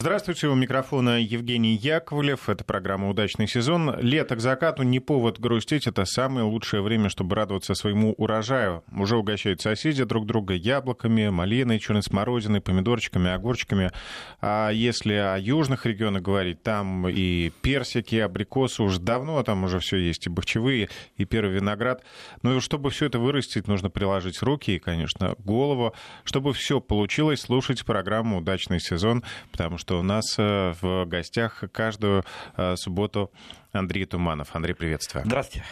Здравствуйте, у микрофона Евгений Яковлев. Это программа «Удачный сезон». Лето к закату не повод грустить. Это самое лучшее время, чтобы радоваться своему урожаю. Уже угощают соседи друг друга яблоками, малиной, черной смородиной, помидорчиками, огурчиками. А если о южных регионах говорить, там и персики, и абрикосы уже давно, там уже все есть, и бахчевые, и первый виноград. Но ну чтобы все это вырастить, нужно приложить руки и, конечно, голову. Чтобы все получилось, слушать программу «Удачный сезон», потому что что у нас э, в гостях каждую э, субботу Андрей Туманов. Андрей, приветствую. Здравствуйте.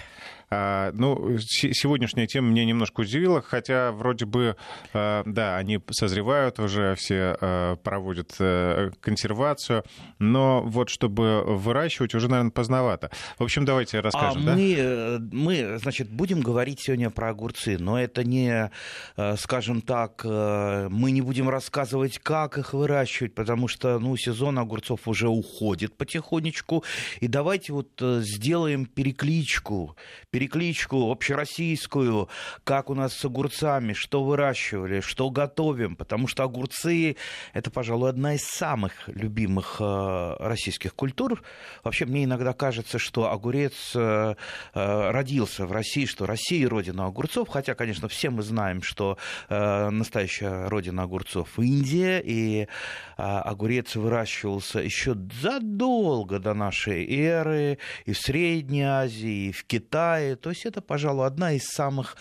А, ну, сегодняшняя тема меня немножко удивила, хотя вроде бы, а, да, они созревают уже, все а, проводят э, консервацию, но вот чтобы выращивать, уже, наверное, поздновато. В общем, давайте расскажем. А да? мы, э, мы, значит, будем говорить сегодня про огурцы, но это не, э, скажем так, мы не будем рассказывать, как их выращивать, потому что, ну, сезон огурцов уже уходит потихонечку, и давайте вот сделаем перекличку, перекличку общероссийскую, как у нас с огурцами, что выращивали, что готовим, потому что огурцы — это, пожалуй, одна из самых любимых э, российских культур. Вообще, мне иногда кажется, что огурец э, э, родился в России, что Россия — родина огурцов, хотя, конечно, все мы знаем, что настоящая родина огурцов — Индия, и огурец выращивался еще задолго до нашей эры и в Средней Азии, и в Китае, то есть это, пожалуй, одна из самых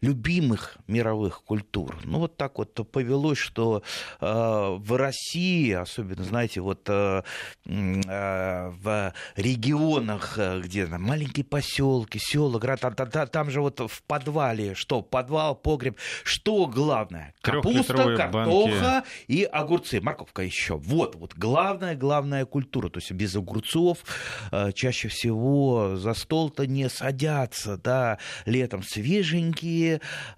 любимых мировых культур. Ну, вот так вот повелось, что э, в России, особенно, знаете, вот э, э, в регионах, э, где там, маленькие поселки, села, град, там, там, там же вот в подвале, что, подвал, погреб, что главное? Капуста, картоха и огурцы, морковка еще. Вот, вот главная, главная культура. То есть без огурцов э, чаще всего за стол-то не садятся, да, летом свеженькие,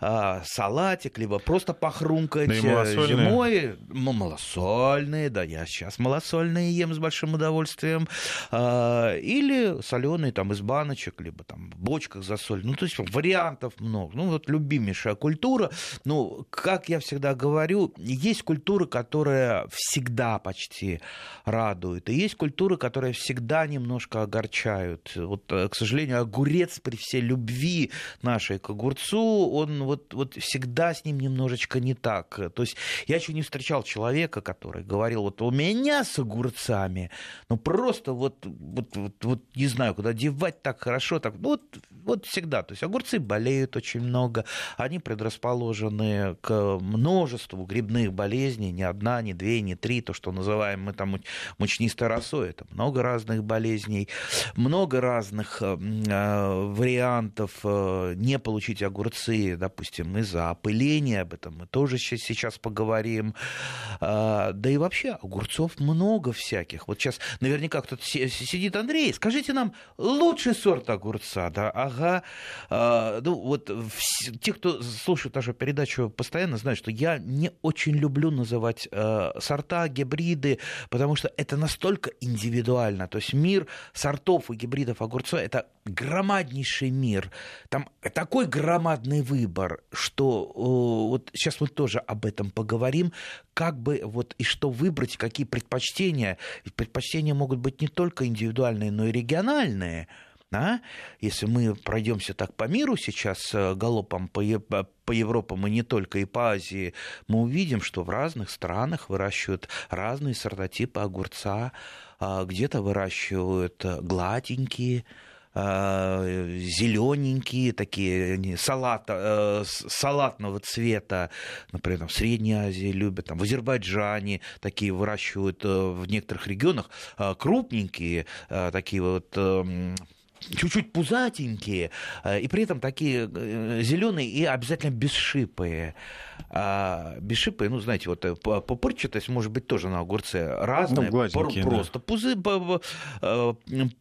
а, салатик, либо просто похрумкать да э, зимой. Ну, малосольные, да, я сейчас малосольные ем с большим удовольствием. А, или соленые там из баночек, либо там в бочках за соль. Ну, то есть вариантов много. Ну, вот любимейшая культура. Ну, как я всегда говорю, есть культуры, которая всегда почти радует. И есть культуры, которые всегда немножко огорчают. Вот, э, к сожалению, огурец при всей любви нашей к огурцу, он вот, вот всегда с ним немножечко не так. То есть я еще не встречал человека, который говорил, вот у меня с огурцами, ну просто вот, вот, вот, вот не знаю, куда девать так хорошо, так, ну, вот, вот всегда. То есть огурцы болеют очень много, они предрасположены к множеству грибных болезней, не одна, не две, не три, то, что называем мы там мучнистой росой, это много разных болезней, много разных э вариантов э, не получить огурцы огурцы, допустим, из-за опыления, об этом мы тоже сейчас поговорим. А, да и вообще огурцов много всяких. Вот сейчас наверняка кто-то сидит, Андрей, скажите нам лучший сорт огурца, да, ага. А, ну вот те, кто слушает нашу передачу постоянно, знают, что я не очень люблю называть э, сорта, гибриды, потому что это настолько индивидуально. То есть мир сортов и гибридов огурца – это громаднейший мир. Там такой громадный огромный выбор, что вот сейчас мы тоже об этом поговорим, как бы вот и что выбрать, какие предпочтения. Предпочтения могут быть не только индивидуальные, но и региональные. А? Если мы пройдемся так по миру сейчас э, галопом по, по Европам и не только, и по Азии, мы увидим, что в разных странах выращивают разные сортотипы огурца, а где-то выращивают гладенькие, Э, зелененькие, такие салат, э, салатного цвета, например, в Средней Азии любят, там, в Азербайджане такие выращивают э, в некоторых регионах, крупненькие, такие вот эм, чуть-чуть пузатенькие, и при этом такие зеленые и обязательно бесшипые. А бесшипые, ну, знаете, вот э, пупырчатость может быть тоже на огурце разная. Ну, просто да. пузы, э,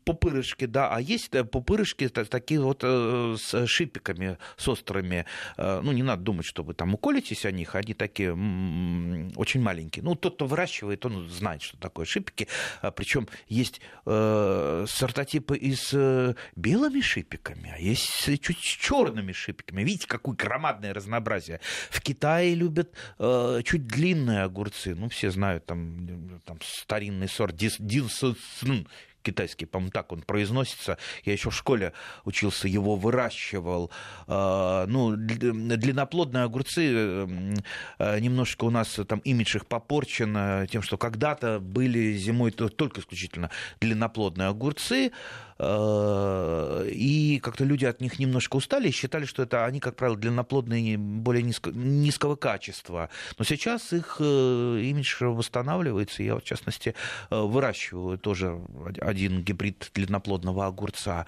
пупырышки, да, а есть э, пупырышки такие вот с шипиками, с острыми. Ну, не надо думать, что вы там уколитесь о них, они такие очень маленькие. Ну, тот, кто выращивает, он знает, что такое шипики. А Причем есть сортотипы из белыми шипиками, а есть чуть с черными шипиками. Видите, какое громадное разнообразие. В Китае любят э, чуть длинные огурцы. Ну, все знают, там, там старинный сорт дис, китайский, по-моему, так он произносится. Я еще в школе учился, его выращивал. А, ну, длинноплодные огурцы, э, немножечко у нас там имидж их попорчен э, тем, что когда-то были зимой только исключительно длинноплодные огурцы, Э, и как-то люди от них немножко устали считали, что это они, как правило, длинноплодные, более низко, низкого качества. Но сейчас их э, имидж восстанавливается. Я, в частности, э, выращиваю тоже один гибрид длинноплодного огурца.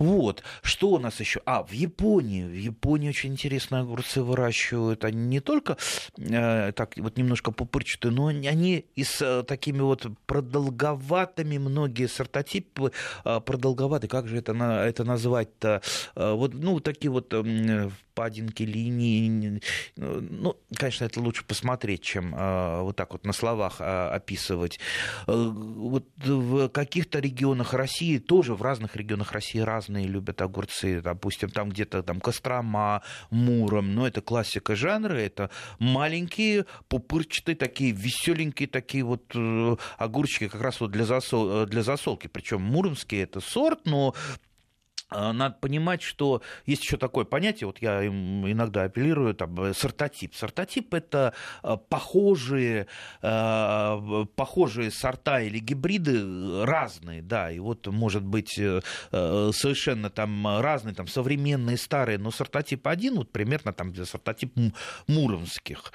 Вот. Что у нас еще? А, в Японии. В Японии очень интересные огурцы выращивают. Они не только э, так вот немножко пупырчатые, но они и с э, такими вот продолговатыми, многие сортотипы э, продолговатые. Как же это, на, это назвать-то? Э, вот, ну, такие вот э, впадинки, линии. Ну, конечно, это лучше посмотреть, чем э, вот так вот на словах э, описывать. Э, вот в каких-то регионах России, тоже в разных регионах России разные любят огурцы, допустим, там где-то там Кострома, Муром, но это классика жанра, это маленькие, пупырчатые, такие веселенькие такие вот огурчики, как раз вот для, засол, для засолки, причем муромские это сорт, но надо понимать, что есть еще такое понятие, вот я иногда апеллирую, там, э, сортотип. Сортотип – это а, похожие, а, похожие сорта или гибриды разные, да, и вот может быть э, э, совершенно там разные, там современные, старые, но сортотип один, вот примерно там сортотип муромских.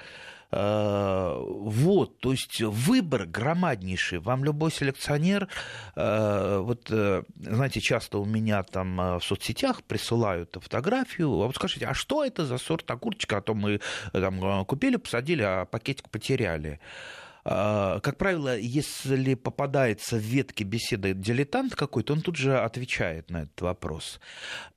Э, вот, то есть выбор громаднейший. Вам любой селекционер, э, вот, э, знаете, часто у меня там в соцсетях присылают фотографию, а вот скажите, а что это за сорт огурчика, а то мы там купили, посадили, а пакетик потеряли. А, как правило, если попадается в ветке беседы дилетант какой-то, он тут же отвечает на этот вопрос.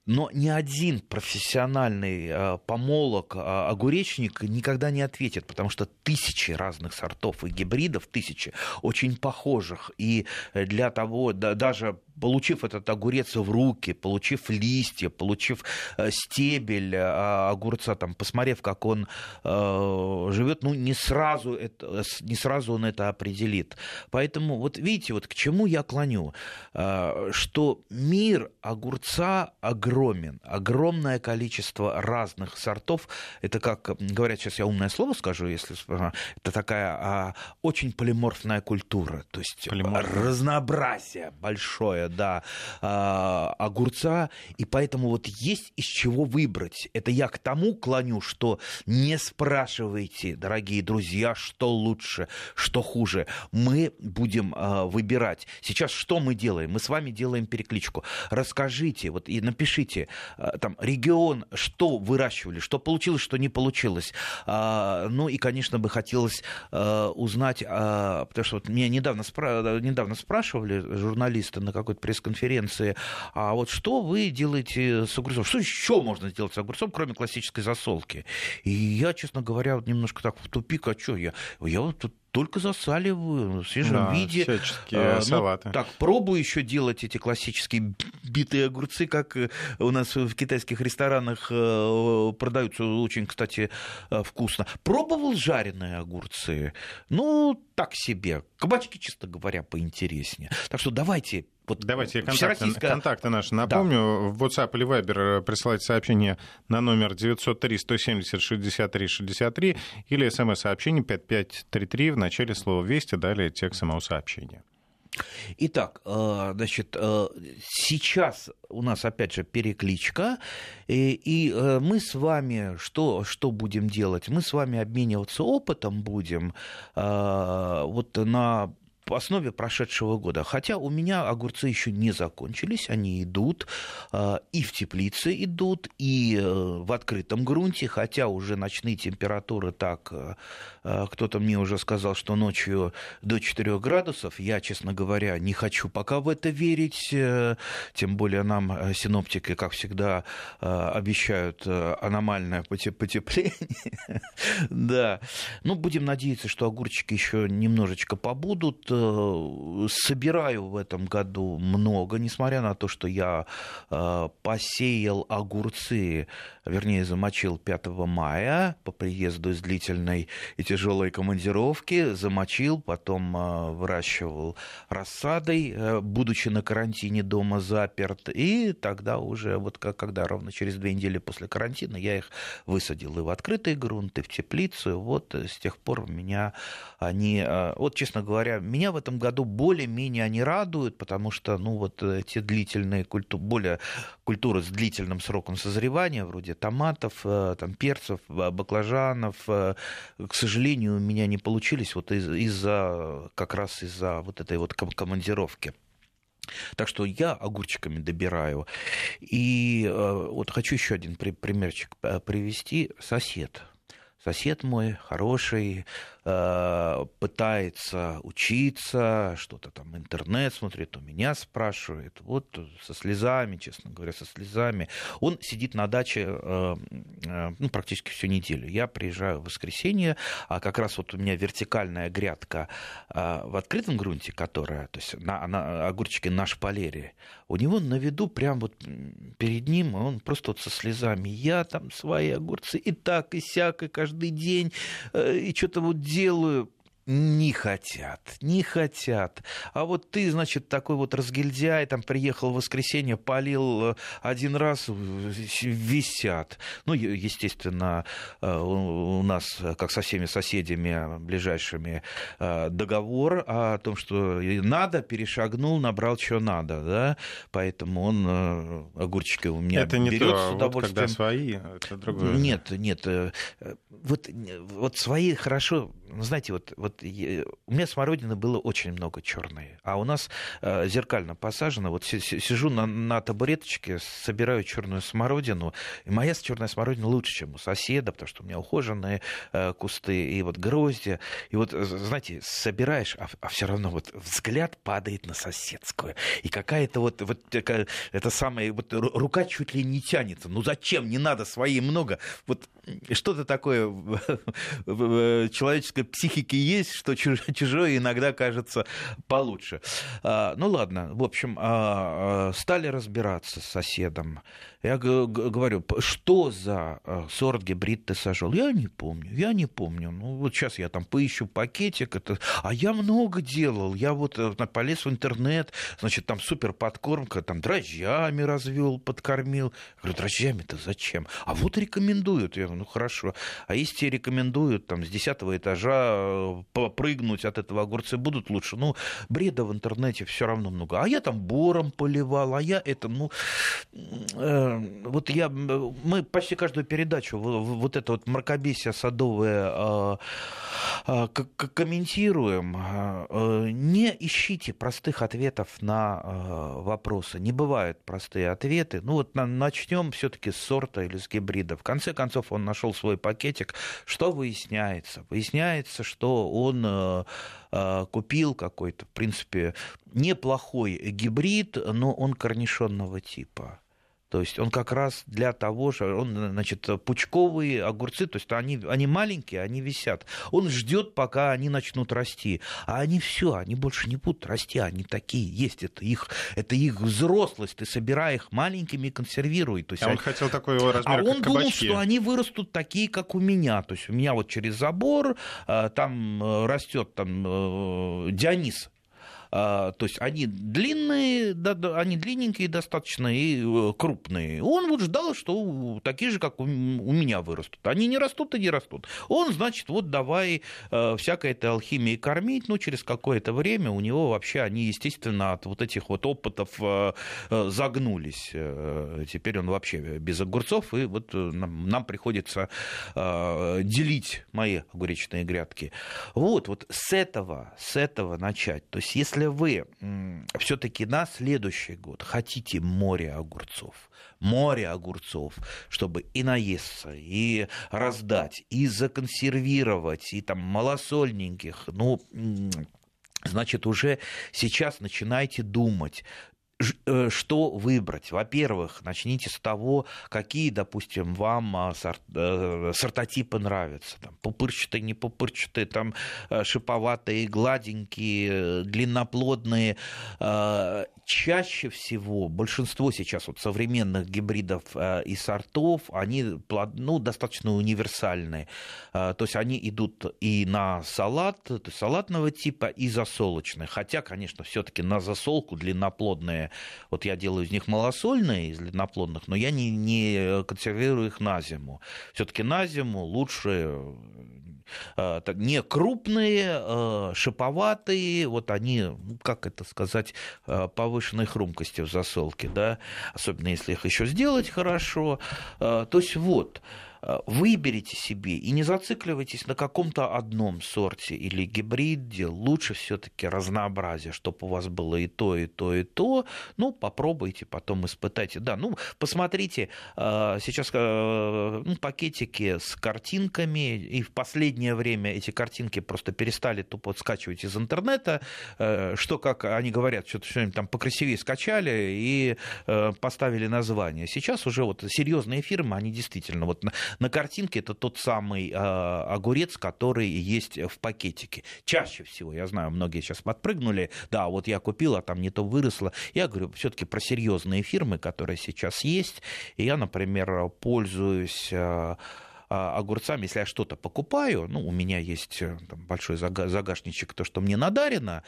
Но ни один профессиональный а, помолок, а, огуречник никогда не ответит, потому что тысячи разных сортов и гибридов, тысячи очень похожих. И для того, даже получив этот огурец в руки, получив листья, получив э, стебель э, огурца, там, посмотрев, как он э, живет, ну, не сразу, это, не сразу он это определит. Поэтому, вот видите, вот к чему я клоню, э, что мир огурца огромен, огромное количество разных сортов. Это как, говорят, сейчас я умное слово скажу, если это такая а, очень полиморфная культура, то есть разнообразие большое, да, а, огурца, и поэтому вот есть из чего выбрать. Это я к тому клоню, что не спрашивайте, дорогие друзья, что лучше, что хуже. Мы будем а, выбирать. Сейчас что мы делаем? Мы с вами делаем перекличку. Расскажите, вот и напишите, а, там, регион, что выращивали, что получилось, что не получилось. Ну и, конечно, бы хотелось узнать, потому что вот меня недавно, недавно спрашивали журналисты на какой-то пресс-конференции, а вот что вы делаете с огурцом? Что еще можно сделать с огурцом, кроме классической засолки? И я, честно говоря, вот немножко так в тупик, а что я? Я вот тут только засаливаю в свежем да, виде. Всяческие а, ну, салаты. Так, пробую еще делать эти классические битые огурцы, как э, у нас в китайских ресторанах э, продаются очень, кстати, э, вкусно. Пробовал жареные огурцы? Ну, так себе. Кабачки, честно говоря, поинтереснее. Так что давайте вот Давайте контакты, российская... контакты наши напомню. Да. В WhatsApp или Viber присылайте сообщение на номер 903-170-63-63 или смс-сообщение 5533 в начале слова «Вести», далее текст самого сообщения. Итак, э, значит, э, сейчас у нас опять же перекличка, и, и э, мы с вами что, что будем делать? Мы с вами обмениваться опытом будем вот на основе прошедшего года. Хотя у меня огурцы еще не закончились, они идут а, и в теплице идут, и э, в открытом грунте, хотя уже ночные температуры так, э, э, кто-то мне уже сказал, что ночью до 4 градусов. Я, честно говоря, не хочу пока в это верить, тем более нам синоптики, как всегда, обещают аномальное потепление. Да, ну будем надеяться, что огурчики еще немножечко побудут собираю в этом году много, несмотря на то, что я э, посеял огурцы, вернее, замочил 5 мая по приезду из длительной и тяжелой командировки, замочил, потом э, выращивал рассадой, э, будучи на карантине дома заперт, и тогда уже, вот как, когда ровно через две недели после карантина, я их высадил и в открытый грунт, и в теплицу, вот с тех пор меня они, э, вот, честно говоря, меня в этом году более-менее они радуют, потому что, ну, вот эти длительные культуры, более культуры с длительным сроком созревания, вроде томатов, э, там, перцев, баклажанов, э, к сожалению, у меня не получились вот из- из-за, как раз из-за вот этой вот командировки. Так что я огурчиками добираю. И вот хочу еще один примерчик привести. Сосед. Сосед мой хороший, Э, пытается учиться, что-то там интернет смотрит, у меня спрашивает, вот со слезами, честно говоря, со слезами. Он сидит на даче э, э, ну, практически всю неделю. Я приезжаю в воскресенье, а как раз вот у меня вертикальная грядка в открытом грунте, которая, то есть на, на огурчики на шпалере, у него на виду прям вот перед ним, он просто вот со слезами. Я там свои огурцы и так, и сяк, и каждый день, и что-то вот делаю, делаю не хотят, не хотят. А вот ты, значит, такой вот разгильдяй, там приехал в воскресенье, полил э, один раз, висят. Ну, естественно, э, у нас, как со всеми соседями ближайшими, э, договор о том, что надо, перешагнул, набрал, что надо, да, поэтому он огурчики у меня это не берет то, с удовольствием. Вот когда свои, это другое. Нет, нет, вот, вот свои хорошо, знаете, вот, вот у меня смородины было очень много черной, а у нас э, зеркально посажено. Вот сижу на, на табуреточке, собираю черную смородину, и моя черная смородина лучше, чем у соседа, потому что у меня ухоженные э, кусты и вот грозди. И вот, знаете, собираешь, а, а все равно вот взгляд падает на соседскую. И какая-то вот, вот такая, это самая, вот рука чуть ли не тянется. Ну зачем? Не надо, своей много. Вот что-то такое в человеческой психике есть, что чужое иногда кажется получше. А, ну ладно, в общем, а, а, стали разбираться с соседом. Я говорю, что за сорт гибрид ты сажал? Я не помню, я не помню. Ну вот сейчас я там поищу пакетик, это... а я много делал. Я вот э, полез в интернет, значит, там супер подкормка, там дрожжами развел, подкормил. Я говорю, дрожжами-то зачем? А вот рекомендуют. Я говорю, ну хорошо. А если тебе рекомендуют там с десятого этажа э, попрыгнуть от этого огурцы будут лучше. Ну, бреда в интернете все равно много. А я там бором поливал, а я это, ну, э, вот я, мы почти каждую передачу вот это вот мракобесие садовое э, комментируем. Э, не ищите простых ответов на э, вопросы. Не бывают простые ответы. Ну вот начнем все-таки с сорта или с гибрида. В конце концов он нашел свой пакетик. Что выясняется? Выясняется, что он э, э, купил какой-то, в принципе, неплохой гибрид, но он корнишонного типа. То есть он как раз для того же, он, значит, пучковые огурцы, то есть они, они маленькие, они висят. Он ждет, пока они начнут расти. А они все, они больше не будут расти, они такие есть. Это их, это их взрослость. Ты собирай их маленькими и консервируй. То есть а они... он хотел такой его размер, А он думал, что они вырастут такие, как у меня. То есть у меня вот через забор э, там э, растет там э, Дионис а, то есть они длинные, да, они длинненькие достаточно и э, крупные. Он вот ждал, что такие же, как у, меня вырастут. Они не растут и не растут. Он, значит, вот давай э, всякой этой алхимией кормить, ну, через какое-то время у него вообще они, естественно, от вот этих вот опытов э, загнулись. Теперь он вообще без огурцов, и вот нам приходится делить мои огуречные грядки. Вот, вот с этого, с этого начать. То есть, если если вы все-таки на следующий год хотите море огурцов, море огурцов, чтобы и наесться, и раздать, и законсервировать, и там малосольненьких, ну, значит, уже сейчас начинайте думать, что выбрать? Во-первых, начните с того, какие, допустим, вам а, сорт, э, сортотипы нравятся. Там, пупырчатые, не пупырчатые, там, э, шиповатые, гладенькие, длинноплодные. Чаще всего большинство сейчас вот современных гибридов и сортов, они ну, достаточно универсальные. То есть они идут и на салат, то есть салатного типа, и засолочные. Хотя, конечно, все-таки на засолку длинноплодные вот я делаю из них малосольные, из длинноплодных, но я не, не консервирую их на зиму. Все-таки на зиму лучше э, не крупные, э, шиповатые, вот они, ну, как это сказать, э, повышенной хрумкости в засолке, да, особенно если их еще сделать хорошо. То есть вот, Э, выберите себе и не зацикливайтесь на каком-то одном сорте или гибриде. Лучше все-таки разнообразие, чтобы у вас было и то, и то, и то. Ну, попробуйте, потом испытайте. Да, ну, посмотрите, э, сейчас э, ну, пакетики с картинками, и в последнее время эти картинки просто перестали тупо скачивать из интернета, что, как они говорят, что-то что-нибудь там покрасивее скачали и поставили название. Сейчас уже вот серьезные фирмы, они действительно вот на картинке это тот самый э, огурец, который есть в пакетике. Чаще всего, я знаю, многие сейчас подпрыгнули, да, вот я купил, а там не то выросло. Я говорю все-таки про серьезные фирмы, которые сейчас есть. И я, например, пользуюсь э, огурцами, если я что-то покупаю, ну, у меня есть э, там, большой загашничек, то, что мне надарено,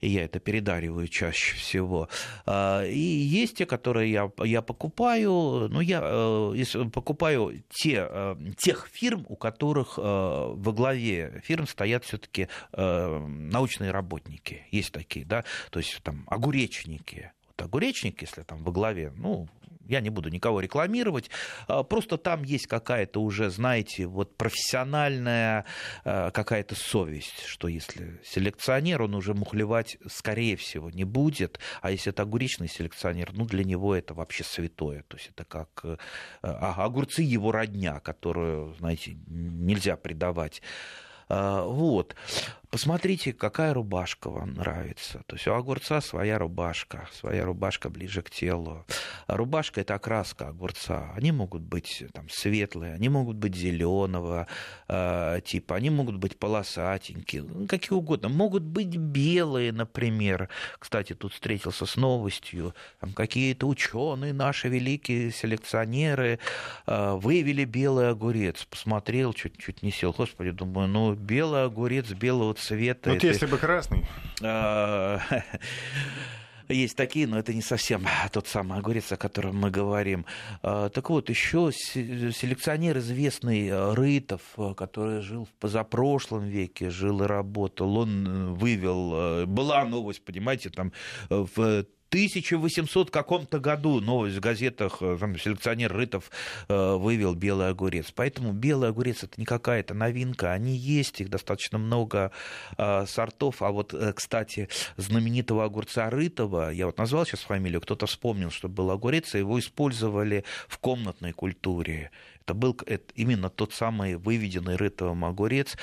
и я это передариваю чаще всего. А, и есть те, которые я, я покупаю, ну, я э, покупаю те, э, тех фирм, у которых э, во главе фирм стоят все-таки научные работники. Есть такие, да, то есть там огуречники. Огуречник, если там во главе, ну, я не буду никого рекламировать, а, просто там есть какая-то уже, знаете, вот профессиональная а, какая-то совесть, что если селекционер, он уже мухлевать, скорее всего, не будет, а если это огуречный селекционер, ну, для него это вообще святое, то есть это как э, а, огурцы его родня, которую, знаете, нельзя предавать. Вот. Посмотрите, какая рубашка вам нравится. То есть у огурца своя рубашка, своя рубашка ближе к телу. А рубашка это окраска огурца. Они могут быть там, светлые, они могут быть зеленого э, типа, они могут быть полосатенькие, ну, какие угодно. Могут быть белые, например. Кстати, тут встретился с новостью. Там какие-то ученые, наши великие селекционеры э, вывели белый огурец. Посмотрел, чуть-чуть не сел. Господи, думаю, ну белый огурец белого цвета. Вот это... если бы красный. А, есть такие, но это не совсем тот самый огурец, о котором мы говорим. А, так вот, еще селекционер известный э, Рытов, э, который жил в позапрошлом веке, жил и работал, он э, вывел, была новость, понимаете, там в 1800 каком-то году новость в газетах, э, там, селекционер Рытов э, вывел белый огурец. Поэтому белый огурец это не какая-то новинка, они есть, их достаточно много э, сортов. А вот, кстати, знаменитого огурца Рытова, я вот назвал сейчас фамилию, кто-то вспомнил, что был огурец, его использовали в комнатной культуре. Это был именно тот самый выведенный рытовым огурец.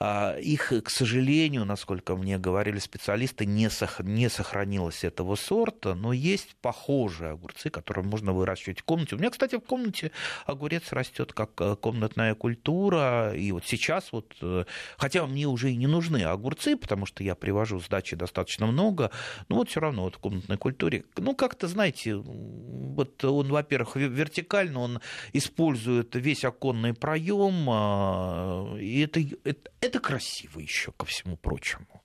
А, их, к сожалению, насколько мне говорили специалисты, не, сох... не сохранилось этого сорта, но есть похожие огурцы, которые можно выращивать в комнате. У меня, кстати, в комнате огурец растет как э, комнатная культура. И вот сейчас вот, э, хотя мне уже и не нужны огурцы, потому что я привожу с дачи достаточно много, но вот все равно вот в комнатной культуре, ну, как-то, знаете, вот он, во-первых, вертикально, он использует это весь оконный проем, а, и это, это, это красиво еще ко всему прочему.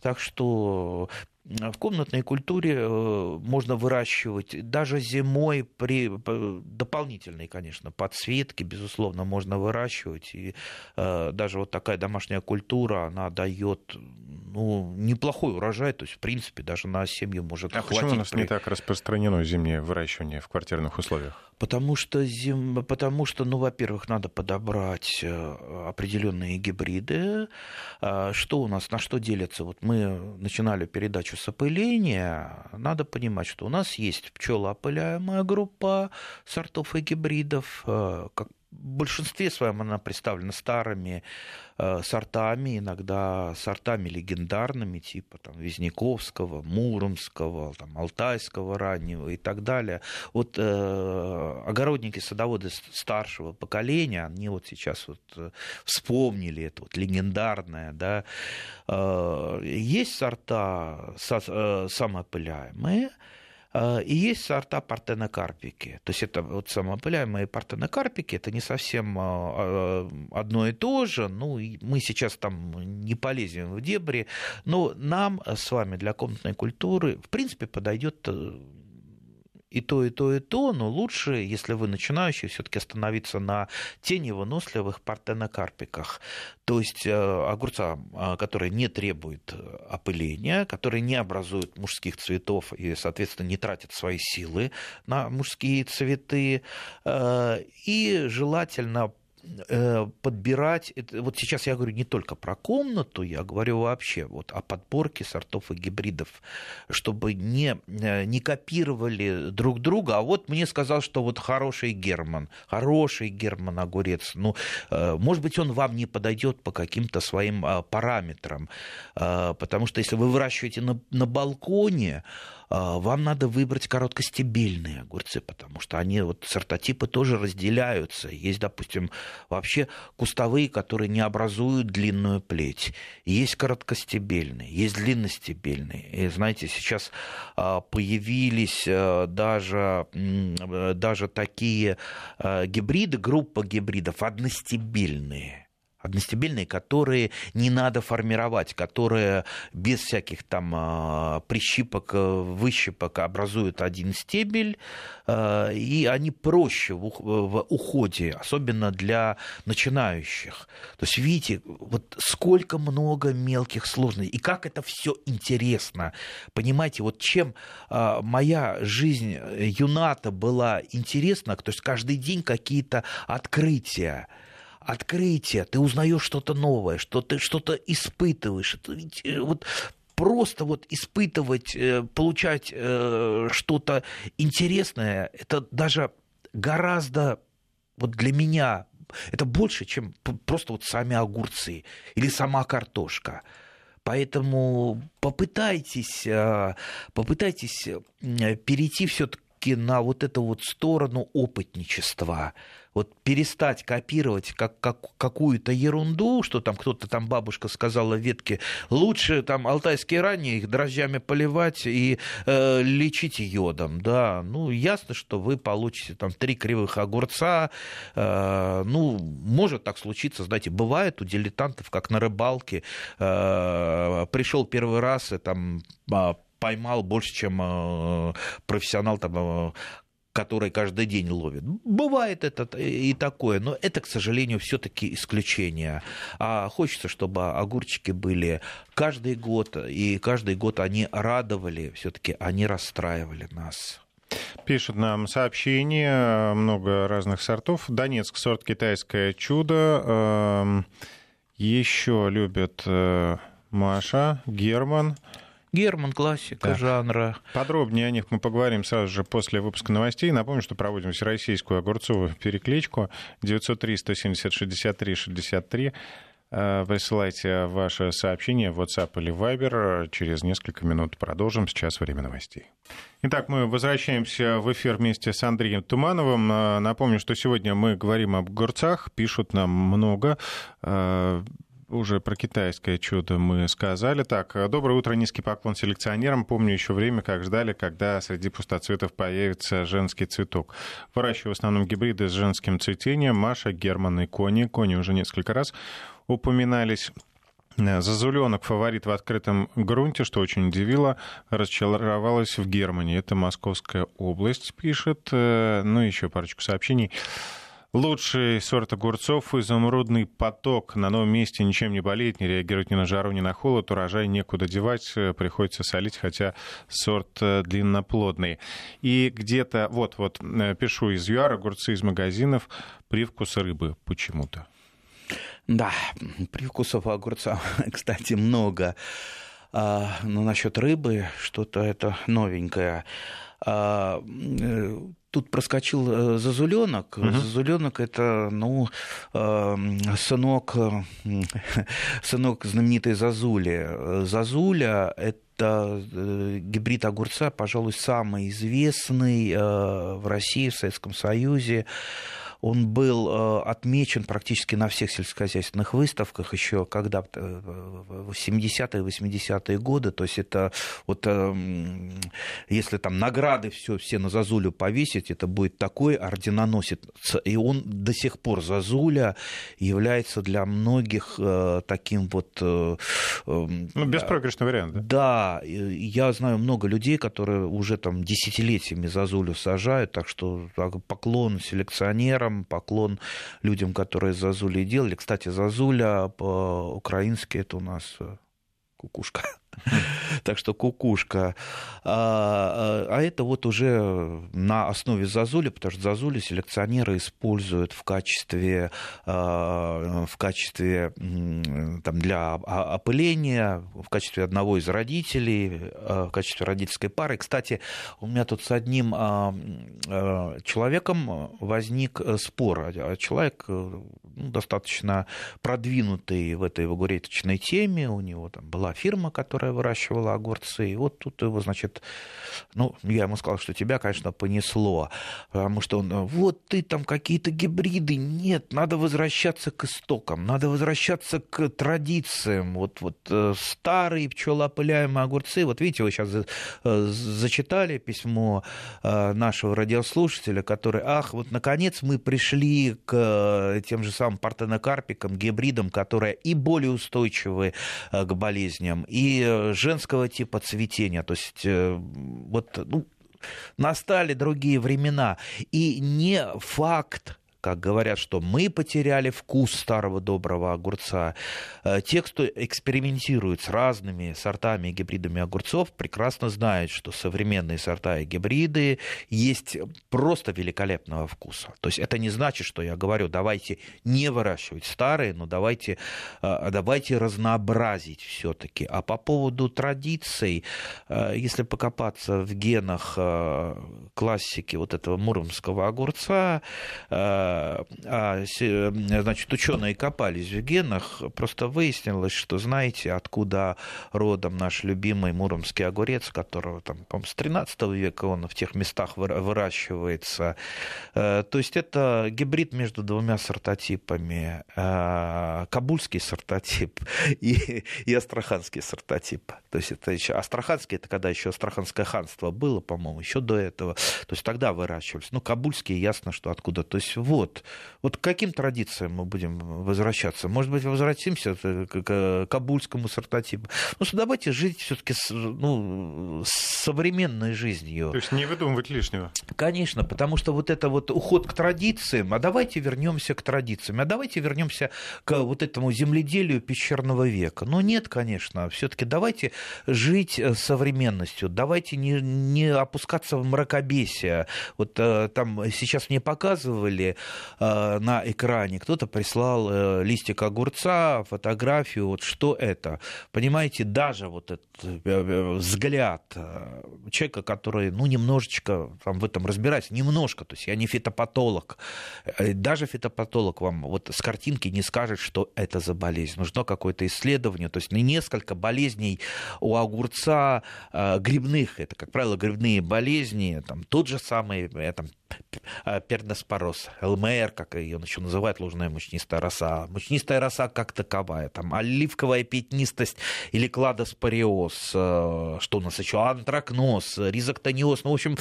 Так что в комнатной культуре э, можно выращивать даже зимой при дополнительной, конечно, подсветке, безусловно, можно выращивать. И э, даже вот такая домашняя культура, она дает ну, неплохой урожай, то есть, в принципе, даже на семью может а хватить. почему у нас при... не так распространено зимнее выращивание в квартирных условиях? Потому что, зим... Потому что ну, во-первых, надо подобрать э, определенные гибриды. А, что у нас, на что делятся? Вот мы начинали передачу с опыления. Надо понимать, что у нас есть пчелоопыляемая группа сортов и гибридов, э, как большинстве своем она представлена старыми э, сортами, иногда сортами легендарными, типа там, Визняковского, Муромского, там, Алтайского раннего и так далее. Вот э, огородники, садоводы старшего поколения, они вот сейчас вот э, вспомнили это вот легендарное, да. Э, есть сорта э, самоопыляемые, и есть сорта партенокарпики. То есть это вот самоопыляемые партенокарпики, это не совсем а, а, одно и то же. Ну, мы сейчас там не полезем в дебри, но нам с вами для комнатной культуры, в принципе, подойдет э, и то, и то, и то, но лучше, если вы начинающий, все-таки остановиться на теневыносливых партенокарпиках. То есть э, огурца, э, которые не требуют э, опыления, которые не образуют мужских цветов и, соответственно, не тратят свои силы на мужские цветы. И желательно Э, подбирать, вот сейчас я говорю не только про комнату, я говорю вообще вот о подборке сортов и гибридов, чтобы не, э, не копировали друг друга, а вот мне сказал, что вот хороший Герман, хороший Герман огурец, ну, э, может быть, он вам не подойдет по каким-то своим параметрам, потому что если вы выращиваете на, на балконе, вам надо выбрать короткостебельные огурцы, потому что они, вот сортотипы тоже разделяются. Есть, допустим, вообще кустовые, которые не образуют длинную плеть. Есть короткостебельные, есть длинностебельные. И знаете, сейчас а, появились а, даже, даже такие гибриды, группа гибридов одностебельные одностебельные, которые не надо формировать, которые без всяких там а, прищипок, э, выщипок образуют один стебель, э, и они проще в уходе, особенно для начинающих. То есть, видите, вот сколько много мелких сложностей, и как это все интересно. Понимаете, вот чем а, моя жизнь юната была интересна, то есть каждый день какие-то открытия, открытие, ты узнаешь что-то новое, что ты что-то испытываешь. Это ведь, э, вот просто вот испытывать, э, получать э, что-то интересное, это даже гораздо вот для меня это больше, чем просто вот сами огурцы или сама картошка. Поэтому попытайтесь, попытайтесь перейти все-таки на вот эту вот сторону опытничества. Вот перестать копировать как, как, какую-то ерунду, что там кто-то там бабушка сказала ветке, лучше там алтайские ранние их дрожжами поливать и э, лечить йодом, да, ну ясно, что вы получите там три кривых огурца, э, ну может так случиться, знаете, бывает у дилетантов, как на рыбалке, э, пришел первый раз и там а, поймал больше, чем э, профессионал там, э, который каждый день ловит. Бывает это и такое, но это, к сожалению, все-таки исключение. А хочется, чтобы огурчики были каждый год, и каждый год они радовали, все-таки они расстраивали нас. Пишут нам сообщения, много разных сортов. Донецк, сорт китайское чудо. Эм, Еще любят э, Маша, Герман. Герман, классика да. жанра. Подробнее о них мы поговорим сразу же после выпуска новостей. Напомню, что проводим всероссийскую огурцовую перекличку 903-170-63-63. Э, присылайте ваше сообщение в WhatsApp или Viber. Через несколько минут продолжим. Сейчас время новостей. Итак, мы возвращаемся в эфир вместе с Андреем Тумановым. Э, напомню, что сегодня мы говорим об огурцах. Пишут нам много. Э, уже про китайское чудо мы сказали. Так, доброе утро, низкий поклон селекционерам. Помню еще время, как ждали, когда среди пустоцветов появится женский цветок. Выращиваю в основном гибриды с женским цветением. Маша, Герман и Кони. Кони уже несколько раз упоминались. Зазуленок фаворит в открытом грунте, что очень удивило, разочаровалась в Германии. Это Московская область, пишет. Э, ну, еще парочку сообщений. Лучший сорт огурцов – изумрудный поток. На новом месте ничем не болеет, не реагирует ни на жару, ни на холод. Урожай некуда девать, приходится солить, хотя сорт э, длинноплодный. И где-то, вот, вот, э, пишу из ЮАР, огурцы из магазинов, привкус рыбы почему-то. Да, привкусов огурца, кстати, много. А, но насчет рыбы что-то это новенькое. Э, тут проскочил Зазуленок. Угу. Зазуленок это, ну, сынок, сынок знаменитой Зазули. Зазуля это гибрид огурца, пожалуй, самый известный в России, в Советском Союзе. Он был э, отмечен практически на всех сельскохозяйственных выставках еще когда-то э, в 70-е, 80-е годы. То есть это вот э, если там награды все, все на Зазулю повесить, это будет такой орденоносец. И он до сих пор Зазуля является для многих таким вот... Ну, беспроигрышный вариант. Да? да, я знаю много людей, которые уже там десятилетиями Зазулю сажают, так что поклон селекционерам, даром, поклон людям, которые Зазули делали. Кстати, Зазуля по-украински это у нас э, кукушка. Так что кукушка. А, а, а это вот уже на основе зазули, потому что зазули селекционеры используют в качестве, а, в качестве там, для опыления, в качестве одного из родителей, а, в качестве родительской пары. Кстати, у меня тут с одним человеком возник спор. Человек ну, достаточно продвинутый в этой огуречной теме, у него там была фирма, которая которая выращивала огурцы. И вот тут его, значит, ну, я ему сказал, что тебя, конечно, понесло, потому что он, вот ты там какие-то гибриды. Нет, надо возвращаться к истокам, надо возвращаться к традициям. Вот, вот э, старые пчелоопыляемые огурцы. Вот видите, вы сейчас э, зачитали письмо э, нашего радиослушателя, который, ах, вот наконец мы пришли к тем же самым партенокарпикам, гибридам, которые и более устойчивы к болезням, и женского типа цветения. То есть э, вот ну, настали другие времена. И не факт как говорят, что мы потеряли вкус старого доброго огурца. Э, те, кто экспериментирует с разными сортами и гибридами огурцов, прекрасно знают, что современные сорта и гибриды есть просто великолепного вкуса. То есть это не значит, что я говорю, давайте не выращивать старые, но давайте, э, давайте разнообразить все-таки. А по поводу традиций, э, если покопаться в генах классики вот этого муромского огурца, а, а, значит, ученые копались в генах, просто выяснилось, что знаете, откуда родом наш любимый муромский огурец, которого там, по с 13 века он в тех местах выращивается. Э, то есть это гибрид между двумя сортотипами. Э, кабульский сортотип и, и астраханский сортотип. То есть это еще астраханский, это когда еще астраханское ханство было, по-моему, еще до этого. То есть тогда выращивались. Ну, кабульский, ясно, что откуда. То есть вот вот. Вот к каким традициям мы будем возвращаться? Может быть, возвратимся к кабульскому сортотипу? Ну, давайте жить все-таки ну, современной жизнью. То есть не выдумывать лишнего. Конечно, потому что вот это вот уход к традициям, а давайте вернемся к традициям, а давайте вернемся к вот этому земледелию пещерного века. Но нет, конечно, все-таки давайте жить э, современностью, давайте не, не опускаться в мракобесие. Вот э, там сейчас мне показывали Э, на экране, кто-то прислал э, листик огурца, фотографию, вот что это. Понимаете, даже вот этот э, взгляд человека, который, ну, немножечко там в этом разбирается, немножко, то есть я не фитопатолог, даже фитопатолог вам вот с картинки не скажет, что это за болезнь. Нужно какое-то исследование, то есть не несколько болезней у огурца грибных, это, как правило, грибные болезни, там тот же самый там, перноспороз, ЛМР, как ее еще называют, ложная мучнистая роса, мучнистая роса как таковая, там оливковая пятнистость или кладоспориоз, э, что у нас еще, антракноз, ризоктониоз, ну, в общем,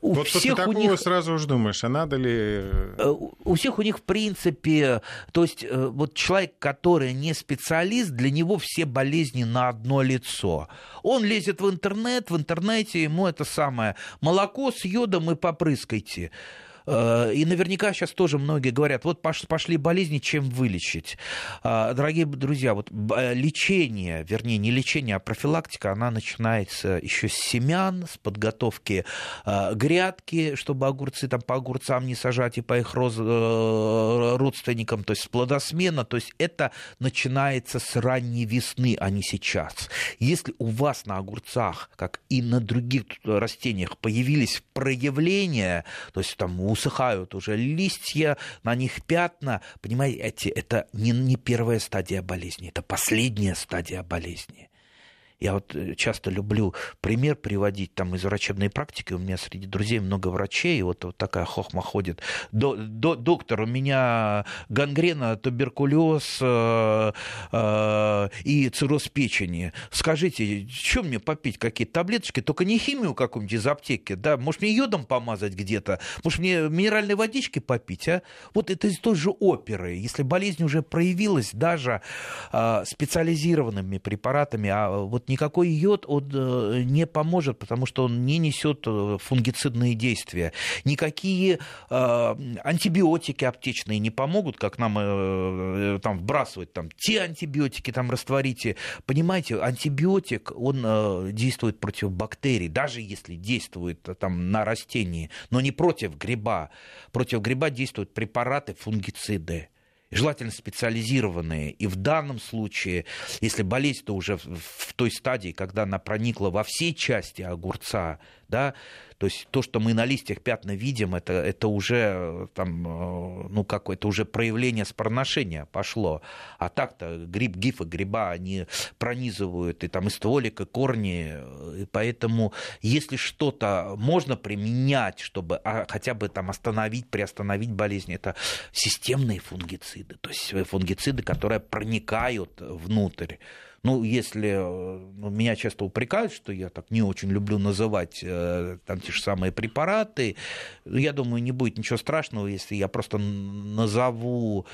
у вот всех у них... сразу уже думаешь, а надо ли... Э, у всех у них, в принципе, то есть э, вот человек, который не специалист, для него все болезни на одно лицо. Он лезет в интернет, в интернете ему это самое молоко с йодом и попрыскайте. Э, и наверняка сейчас тоже многие говорят, вот пошли болезни, чем вылечить. А, дорогие друзья, вот лечение, вернее, не лечение, а профилактика, она начинается еще с семян, с подготовки а, грядки, чтобы огурцы там по огурцам не сажать и по их э, родственникам, то есть с плодосмена, то есть это начинается с ранней весны, а не сейчас. Если у вас на огурцах, как и на других растениях, появились проявления, то есть там усыхают уже листья, на них пятна. Понимаете, это не, не первая стадия болезни, это последняя стадия болезни. Я вот э, часто люблю пример приводить там из врачебной практики. У меня среди друзей много врачей, вот, вот такая хохма ходит. До, до, доктор, у меня гангрена, туберкулез э, э, и цирроз печени. Скажите, что мне попить? Какие-то таблеточки? Только не химию какую-нибудь из аптеки, да? Может, мне йодом помазать где-то? Может, мне минеральной водички попить, а? Вот это из той же оперы. Если болезнь уже проявилась даже э, специализированными препаратами, а вот вот никакой йод он э, не поможет, потому что он не несет э, фунгицидные действия. Никакие э, антибиотики аптечные не помогут, как нам там вбрасывать там те антибиотики там растворите. Понимаете, антибиотик он действует против бактерий, даже если действует там на растении, но не против гриба. Против гриба действуют препараты фунгициды желательно специализированные. И в данном случае, если болезнь-то уже в той стадии, когда она проникла во все части огурца, да, то есть то, что мы на листьях пятна видим, это, это уже там, э, ну, какое-то уже проявление спорношения пошло. А так-то гриб, гифы, гриба, они пронизывают и там и стволик, и корни. И поэтому если что-то можно применять, чтобы а, хотя бы там остановить, приостановить болезнь, это системные фунгициды. То есть фунгициды, которые проникают внутрь. Ну, если э, ну, меня часто упрекают, что я так не очень люблю называть э, там те же самые препараты, я думаю, не будет ничего страшного, если я просто назову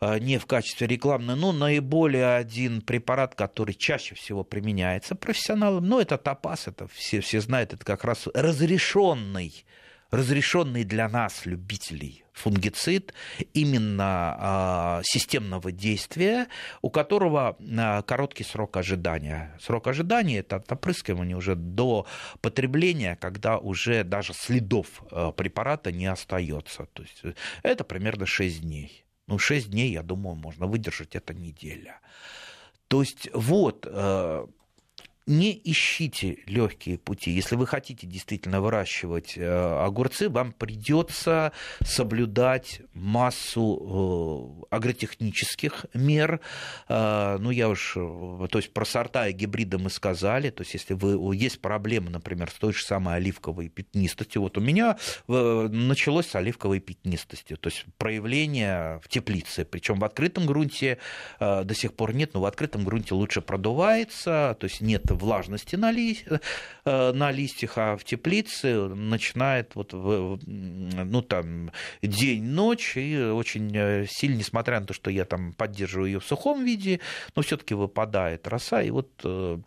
э, не в качестве рекламной, но наиболее один препарат, который чаще всего применяется профессионалам, ну, это топаз, это все, все знают, это как раз разрешенный разрешенный для нас, любителей, фунгицид именно э, системного действия, у которого э, короткий срок ожидания. Срок ожидания это от опрыскивания уже до потребления, когда уже даже следов э, препарата не остается. То есть это примерно 6 дней. Ну, 6 дней, я думаю, можно выдержать, это неделя. То есть вот не ищите легкие пути. Если вы хотите действительно выращивать э, огурцы, вам придется соблюдать массу э, агротехнических мер. Э, ну, я уж, то есть про сорта и гибриды мы сказали. То есть, если вы, есть проблемы, например, с той же самой оливковой пятнистостью. Вот у меня началось с оливковой пятнистости. То есть, проявление в теплице. Причем в открытом грунте до сих пор нет, но в открытом грунте лучше продувается, то есть нет влажности на, ли, э, на листьях, а в теплице начинает вот, ну, там, день-ночь, и очень э, сильно, несмотря на то, что я там поддерживаю ее в сухом виде, но все-таки выпадает роса, и вот э,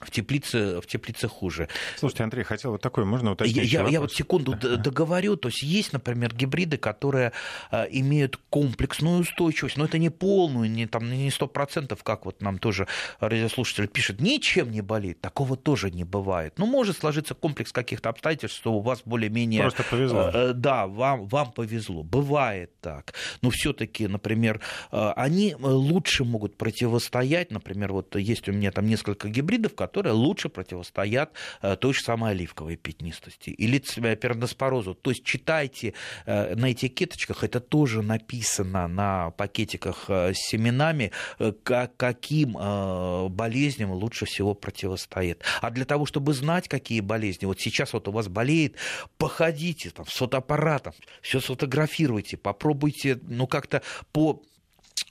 в теплице, в теплице хуже. Слушайте, Андрей, хотел вот такой, можно уточнить я, я вот секунду договорю. То есть есть, например, гибриды, которые а, имеют комплексную устойчивость, но это не полную, не, там, не сто процентов, как вот нам тоже радиослушатель пишет, ничем не болеет. Такого тоже не бывает. Ну, может сложиться комплекс каких-то обстоятельств, что у вас более-менее... Просто повезло. Э, да, вам, вам повезло. Бывает так. Но все таки например, э, они лучше могут противостоять, например, вот есть у меня там несколько гибридов, которые лучше противостоят э, той же самой оливковой пятнистости или перноспорозу. То есть читайте э, на этикеточках, это тоже написано на пакетиках э, с семенами, каким болезням лучше всего противостоит. А для того, чтобы знать, какие болезни, вот сейчас вот у вас болеет, походите там с фотоаппаратом, все сфотографируйте, попробуйте, ну, как-то по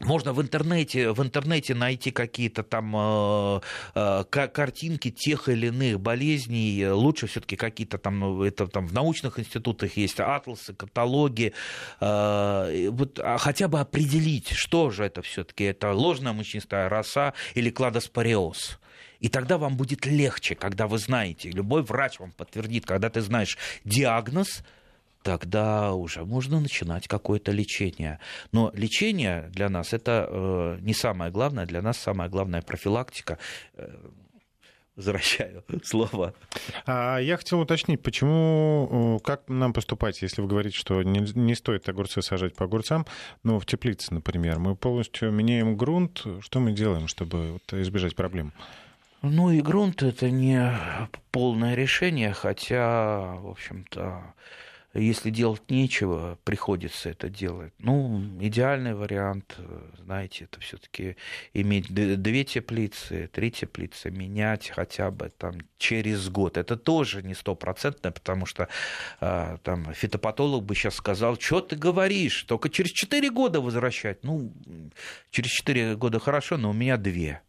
можно в интернете, в интернете найти какие-то там э, э, картинки тех или иных болезней. Лучше все-таки какие-то там, ну, это там в научных институтах есть атласы, каталоги. Э, вот, а хотя бы определить, что же это все-таки. Это ложная мучнистая роса или кладоспориоз. И тогда вам будет легче, когда вы знаете, любой врач вам подтвердит, когда ты знаешь диагноз, тогда уже можно начинать какое-то лечение. Но лечение для нас это э, не самое главное, для нас самое главное профилактика. Э, возвращаю слово. А я хотел уточнить, почему, как нам поступать, если вы говорите, что не, не стоит огурцы сажать по огурцам, но в теплице, например, мы полностью меняем грунт, что мы делаем, чтобы вот избежать проблем? Ну и грунт это не полное решение, хотя, в общем-то, если делать нечего, приходится это делать. Ну, идеальный вариант, знаете, это все-таки иметь две теплицы, три теплицы, менять хотя бы там через год. Это тоже не стопроцентно, потому что а, там фитопатолог бы сейчас сказал, что ты говоришь, только через четыре года возвращать. Ну, через четыре года хорошо, но у меня две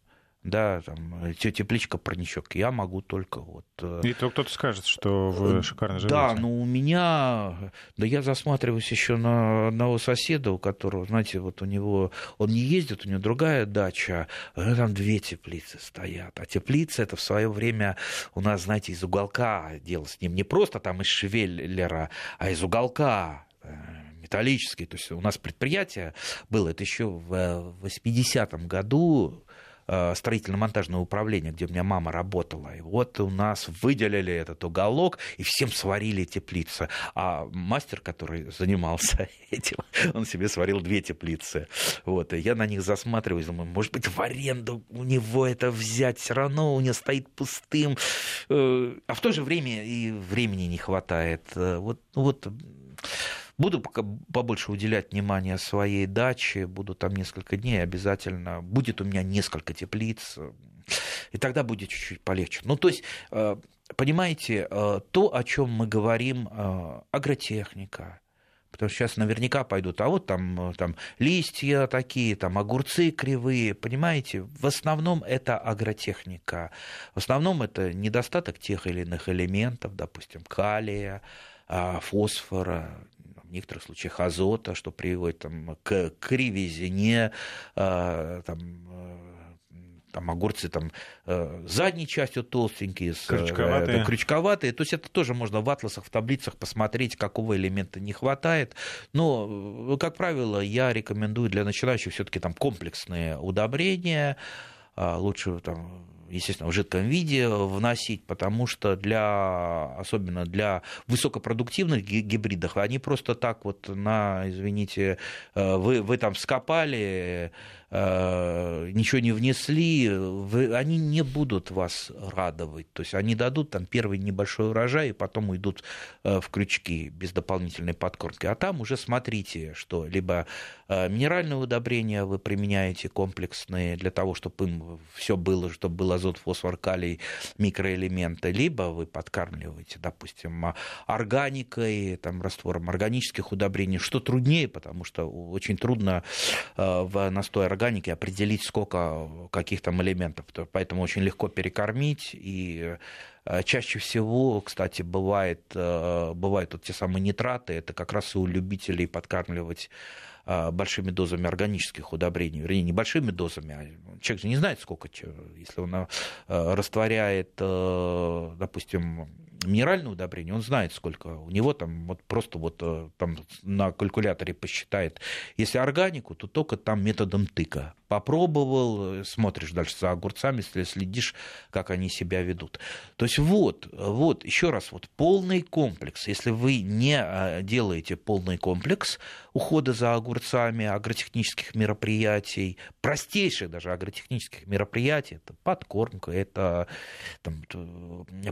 да, там, тепличка, парничок, я могу только вот... Э, И то кто-то скажет, что вы э, шикарно живете. Да, но у меня, да я засматриваюсь еще на одного соседа, у которого, знаете, вот у него, он не ездит, у него другая дача, а там две теплицы стоят, а теплица это в свое время у нас, знаете, из уголка дело с ним, не просто там из шевеллера, а из уголка, э, металлический. То есть у нас предприятие было, это еще в 80-м году, Э, строительно-монтажное управление, где у меня мама работала. И вот у нас выделили этот уголок и всем сварили теплицы. А мастер, который занимался этим, он себе сварил две теплицы. Вот. И я на них засматриваюсь, думаю, может быть, в аренду у него это взять, все равно у него стоит пустым. Э, а в то же время и времени не хватает. Э, вот, вот Буду пока побольше уделять внимание своей даче, буду там несколько дней обязательно. Будет у меня несколько теплиц, и тогда будет чуть-чуть полегче. Ну, то есть, э, понимаете, э, то, о чем мы говорим, э, агротехника, Потому что сейчас наверняка пойдут, а вот там, там листья такие, там огурцы кривые, понимаете? В основном это агротехника. В основном это недостаток тех или иных элементов, допустим, калия, фосфора, в некоторых случаях азота, что приводит там, к кривизне, а, там, э, там огурцы там э, задней частью толстенькие, с, э, крючковатые. Да, крючковатые. То есть это тоже можно в атласах, в таблицах посмотреть, какого элемента не хватает. Но, как правило, я рекомендую для начинающих все-таки там комплексные удобрения. А, лучше там естественно, в жидком виде вносить, потому что для, особенно для высокопродуктивных гибридов, они просто так вот на, извините, э, вы, вы там скопали, Э, ничего не внесли, вы, они не будут вас радовать. То есть они дадут там первый небольшой урожай, и потом уйдут э, в крючки без дополнительной подкормки. А там уже смотрите, что либо э, минеральные удобрения вы применяете комплексные для того, чтобы им все было, чтобы был азот, фосфор, калий, микроэлементы, либо вы подкармливаете, допустим, органикой, там, раствором органических удобрений, что труднее, потому что очень трудно в настой органики определить, сколько каких там элементов. Поэтому очень легко перекормить. И э, чаще всего, кстати, бывает, э, бывают вот те самые нитраты, это как раз и у любителей подкармливать э, большими дозами органических удобрений, вернее, не большими дозами, а человек же не знает, сколько, если он растворяет, допустим, минеральное удобрение, он знает, сколько у него там, вот просто вот э, там на калькуляторе посчитает. Если органику, то только там методом тыка. Попробовал, э, смотришь дальше за огурцами, следишь, как они себя ведут. То есть вот, вот, еще раз, вот полный комплекс. Если вы не э, делаете полный комплекс ухода за огурцами, агротехнических мероприятий, простейших даже агротехнических мероприятий, это подкормка, это там,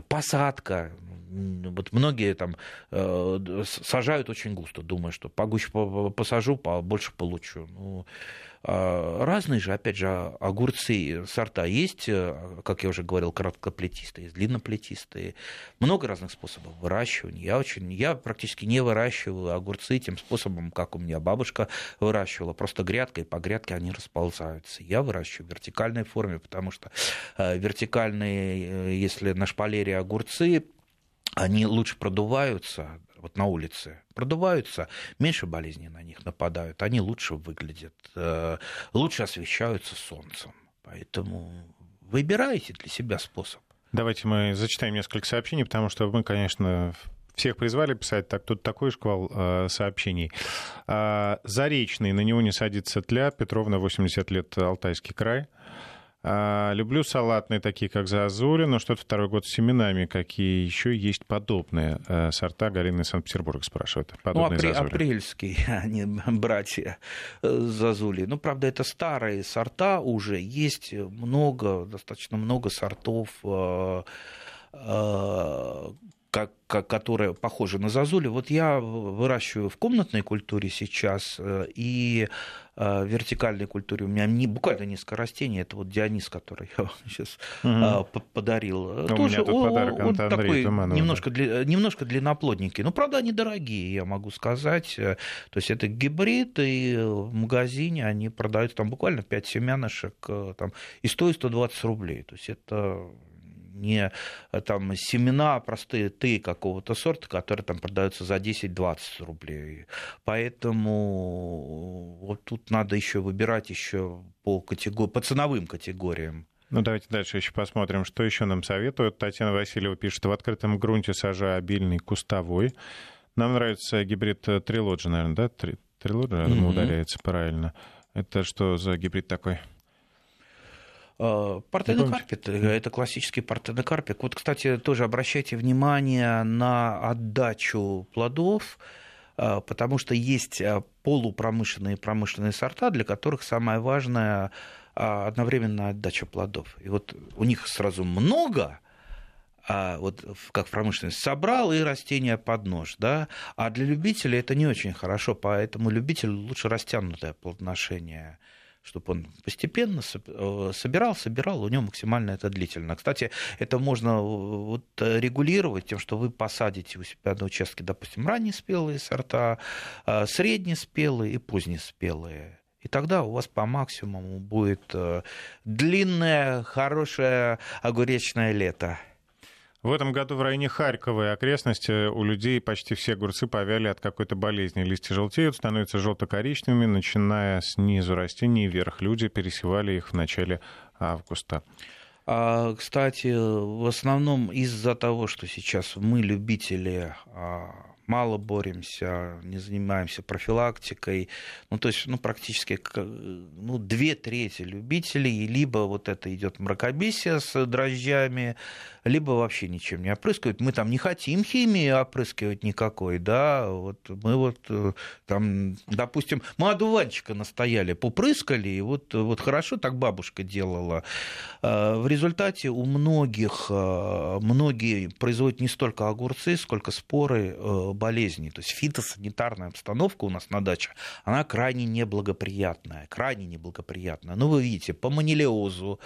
посадка, вот многие там э, сажают очень густо, думая, что погуще посажу, побольше получу. Ну, а, разные же, опять же, огурцы, сорта есть, э, как я уже говорил, короткоплетистые, длинноплетистые. Много разных способов выращивания. Я, очень, я практически не выращиваю огурцы тем способом, как у меня бабушка выращивала. Просто грядкой, по грядке они расползаются. Я выращиваю в вертикальной форме, потому что э, вертикальные, э, если на шпалере огурцы, они лучше продуваются вот на улице, продуваются, меньше болезней на них нападают, они лучше выглядят, э, лучше освещаются солнцем. Поэтому выбирайте для себя способ. Давайте мы зачитаем несколько сообщений, потому что мы, конечно, Всех призвали писать, так тут такой шквал э, сообщений. Э, Заречный, на него не садится тля. Петровна, 80 лет, Алтайский край. А, люблю салатные, такие как Зазули, но что-то второй год с семенами. Какие еще есть подобные э, сорта? Галина из Санкт-Петербурга спрашивает. Подобные ну, апре- апрельские, они братья э, Зазули. Ну, правда, это старые сорта уже. Есть много, достаточно много сортов э, как, которые похожи на зазули. Вот я выращиваю в комнатной культуре сейчас и вертикальной культуре у меня не, буквально несколько растений. Это вот Дионис, который я сейчас угу. подарил. У Тоже, меня тут он, подарок он такой Туманова. немножко, для, немножко длинноплодненький. Но, правда, они дорогие, я могу сказать. То есть это гибрид, и в магазине они продаются там буквально 5 семянышек там, и стоит 120 рублей. То есть это не э, там семена простые ты какого-то сорта, которые там продаются за 10-20 рублей. Поэтому вот тут надо еще выбирать еще по, категор... по ценовым категориям. Ну, давайте дальше еще посмотрим, что еще нам советуют. Татьяна Васильева пишет, в открытом грунте сажа обильный кустовой. Нам нравится гибрид Трилоджи, наверное, да? Трилоджи, думаю, mm-hmm. ударяется правильно. Это что за гибрид такой? Э, Партенокарпит, э, это классический партенокарпик. Вот, кстати, тоже обращайте внимание на отдачу плодов, э, потому что есть полупромышленные и промышленные сорта, для которых самое важное одновременная отдача плодов. И вот у них сразу много, а вот как в промышленности, собрал и растение под нож, да, а для любителей это не очень хорошо, поэтому любителю лучше растянутое плодоношение чтобы он постепенно э, собирал, собирал, у него максимально это длительно. Кстати, это можно э, вот регулировать тем, что вы посадите у себя на участке, допустим, раннеспелые сорта, э, среднеспелые и позднеспелые. И тогда у вас по максимуму будет длинное, хорошее огуречное лето. В этом году в районе Харькова и окрестности у людей почти все огурцы повяли от какой-то болезни. Листья желтеют, становятся желто-коричневыми, начиная снизу растений вверх. Люди пересевали их в начале августа. А, кстати, в основном из-за того, что сейчас мы любители а, мало боремся, не занимаемся профилактикой. Ну, то есть, ну, практически ну, две трети любителей, либо вот это идет мракобесие с дрожжами, либо вообще ничем не опрыскивают. Мы там не хотим химии опрыскивать никакой, да, вот мы вот э, там, допустим, мы одуванчика настояли, попрыскали, и вот, вот хорошо так бабушка делала. А, в результате у многих, а, многие производят не столько огурцы, сколько споры э, болезней. То есть фитосанитарная обстановка у нас на даче, она крайне неблагоприятная, крайне неблагоприятная. Ну, вы видите, по манилиозу,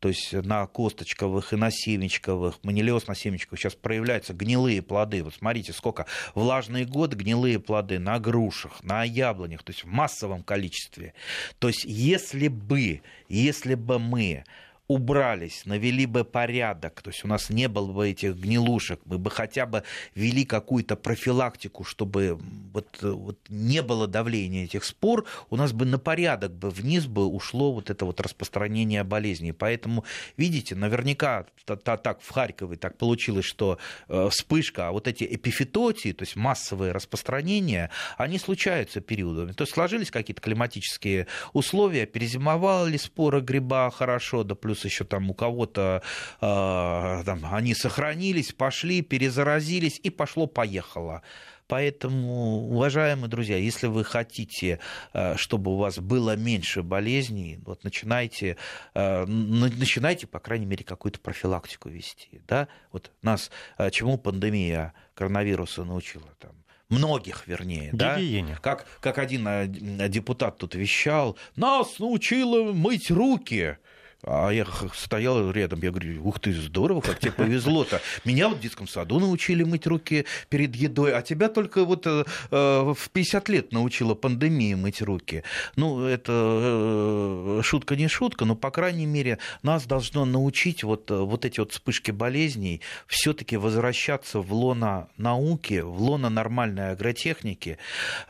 то есть на косточковых и на семечковых, манилиоз на семечковых сейчас проявляются гнилые плоды. Вот смотрите, сколько влажный год гнилые плоды на грушах, на яблонях, то есть в массовом количестве. То есть если бы, если бы мы убрались, навели бы порядок, то есть у нас не было бы этих гнилушек, мы бы хотя бы вели какую-то профилактику, чтобы вот, вот не было давления этих спор, у нас бы на порядок бы вниз бы ушло вот это вот распространение болезней. Поэтому, видите, наверняка так в Харькове так получилось, что э, вспышка, а вот эти эпифитотии, то есть массовые распространения, они случаются периодами. То есть сложились какие-то климатические условия, перезимовали споры гриба хорошо, да плюс плюс еще там у кого-то э, там, они сохранились, пошли, перезаразились, и пошло-поехало. Поэтому, уважаемые друзья, если вы хотите, а, чтобы у вас было меньше болезней, вот начинайте, а, начинайте, по крайней мере, какую-то профилактику вести. Да? Вот нас чему пандемия коронавируса научила? Там, многих, вернее, Гигиене. да? Как, как один депутат тут вещал, нас научила мыть руки. А я стоял рядом, я говорю, ух ты, здорово, как тебе повезло-то. Меня вот в детском саду научили мыть руки перед едой, а тебя только вот э, э в 50 лет научила пандемия мыть руки. Ну, это э, шутка не шутка, но, по крайней мере, нас должно научить вот, вот эти вот вспышки болезней все-таки возвращаться в лона науки, в лона нормальной агротехники,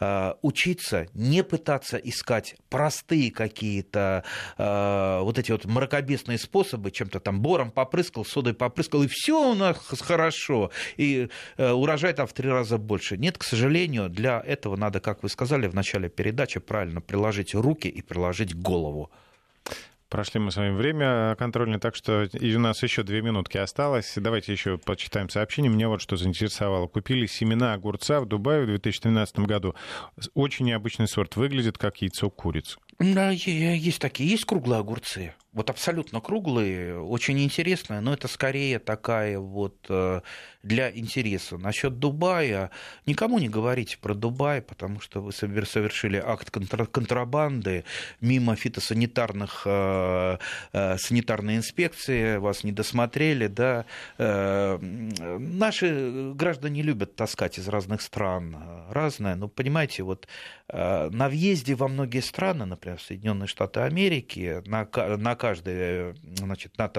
э, учиться, не пытаться искать простые какие-то э, вот эти вот мракобесные способы, чем-то там бором попрыскал, содой попрыскал, и все у нас хорошо, и э, урожай там в три раза больше. Нет, к сожалению, для этого надо, как вы сказали в начале передачи, правильно приложить руки и приложить голову. Прошли мы с вами время контрольное, так что и у нас еще две минутки осталось. Давайте еще почитаем сообщение. Мне вот что заинтересовало. Купили семена огурца в Дубае в 2013 году. Очень необычный сорт. Выглядит как яйцо курицы. Да, есть такие. Есть круглые огурцы вот абсолютно круглые, очень интересные, но это скорее такая вот э, для интереса. Насчет Дубая, никому не говорите про Дубай, потому что вы совершили акт контрабанды мимо фитосанитарных э, э, санитарной инспекции, вас не досмотрели, да. Наши граждане любят таскать из разных стран разное, но понимаете, вот на въезде во многие страны, например, в Соединенные Штаты Америки, на, на каждой значит, на,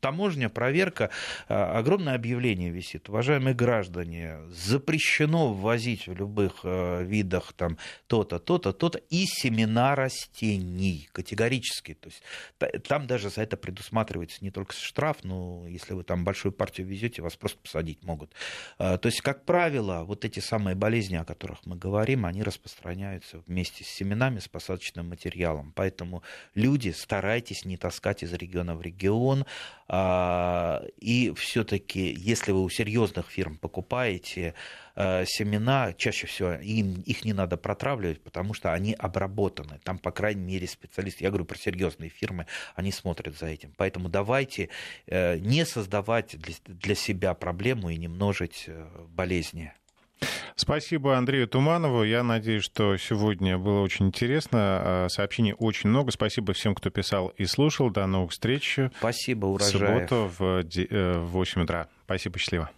таможня, проверка, а, огромное объявление висит. Уважаемые граждане, запрещено ввозить в любых э, видах там то-то, то-то, то-то и семена растений категорически. То есть там даже за это предусматривается не только штраф, но если вы там большую партию везете, вас просто посадить могут. А, то есть, как правило, вот эти самые болезни, о которых мы говорим, они распространяются вместе с семенами, с посадочным материалом. Поэтому люди старайтесь не таскать из региона в регион. А, и все-таки, если вы у серьезных фирм покупаете а, семена, чаще всего им, их не надо протравливать, потому что они обработаны. Там, по крайней мере, специалисты, я говорю про серьезные фирмы, они смотрят за этим. Поэтому давайте э, не создавать для себя проблему и не множить э, болезни. Спасибо Андрею Туманову. Я надеюсь, что сегодня было очень интересно. А, сообщений очень много. Спасибо всем, кто писал и слушал. До новых встреч. Спасибо, урожаев. В субботу в 8 э, утра. Спасибо, счастливо.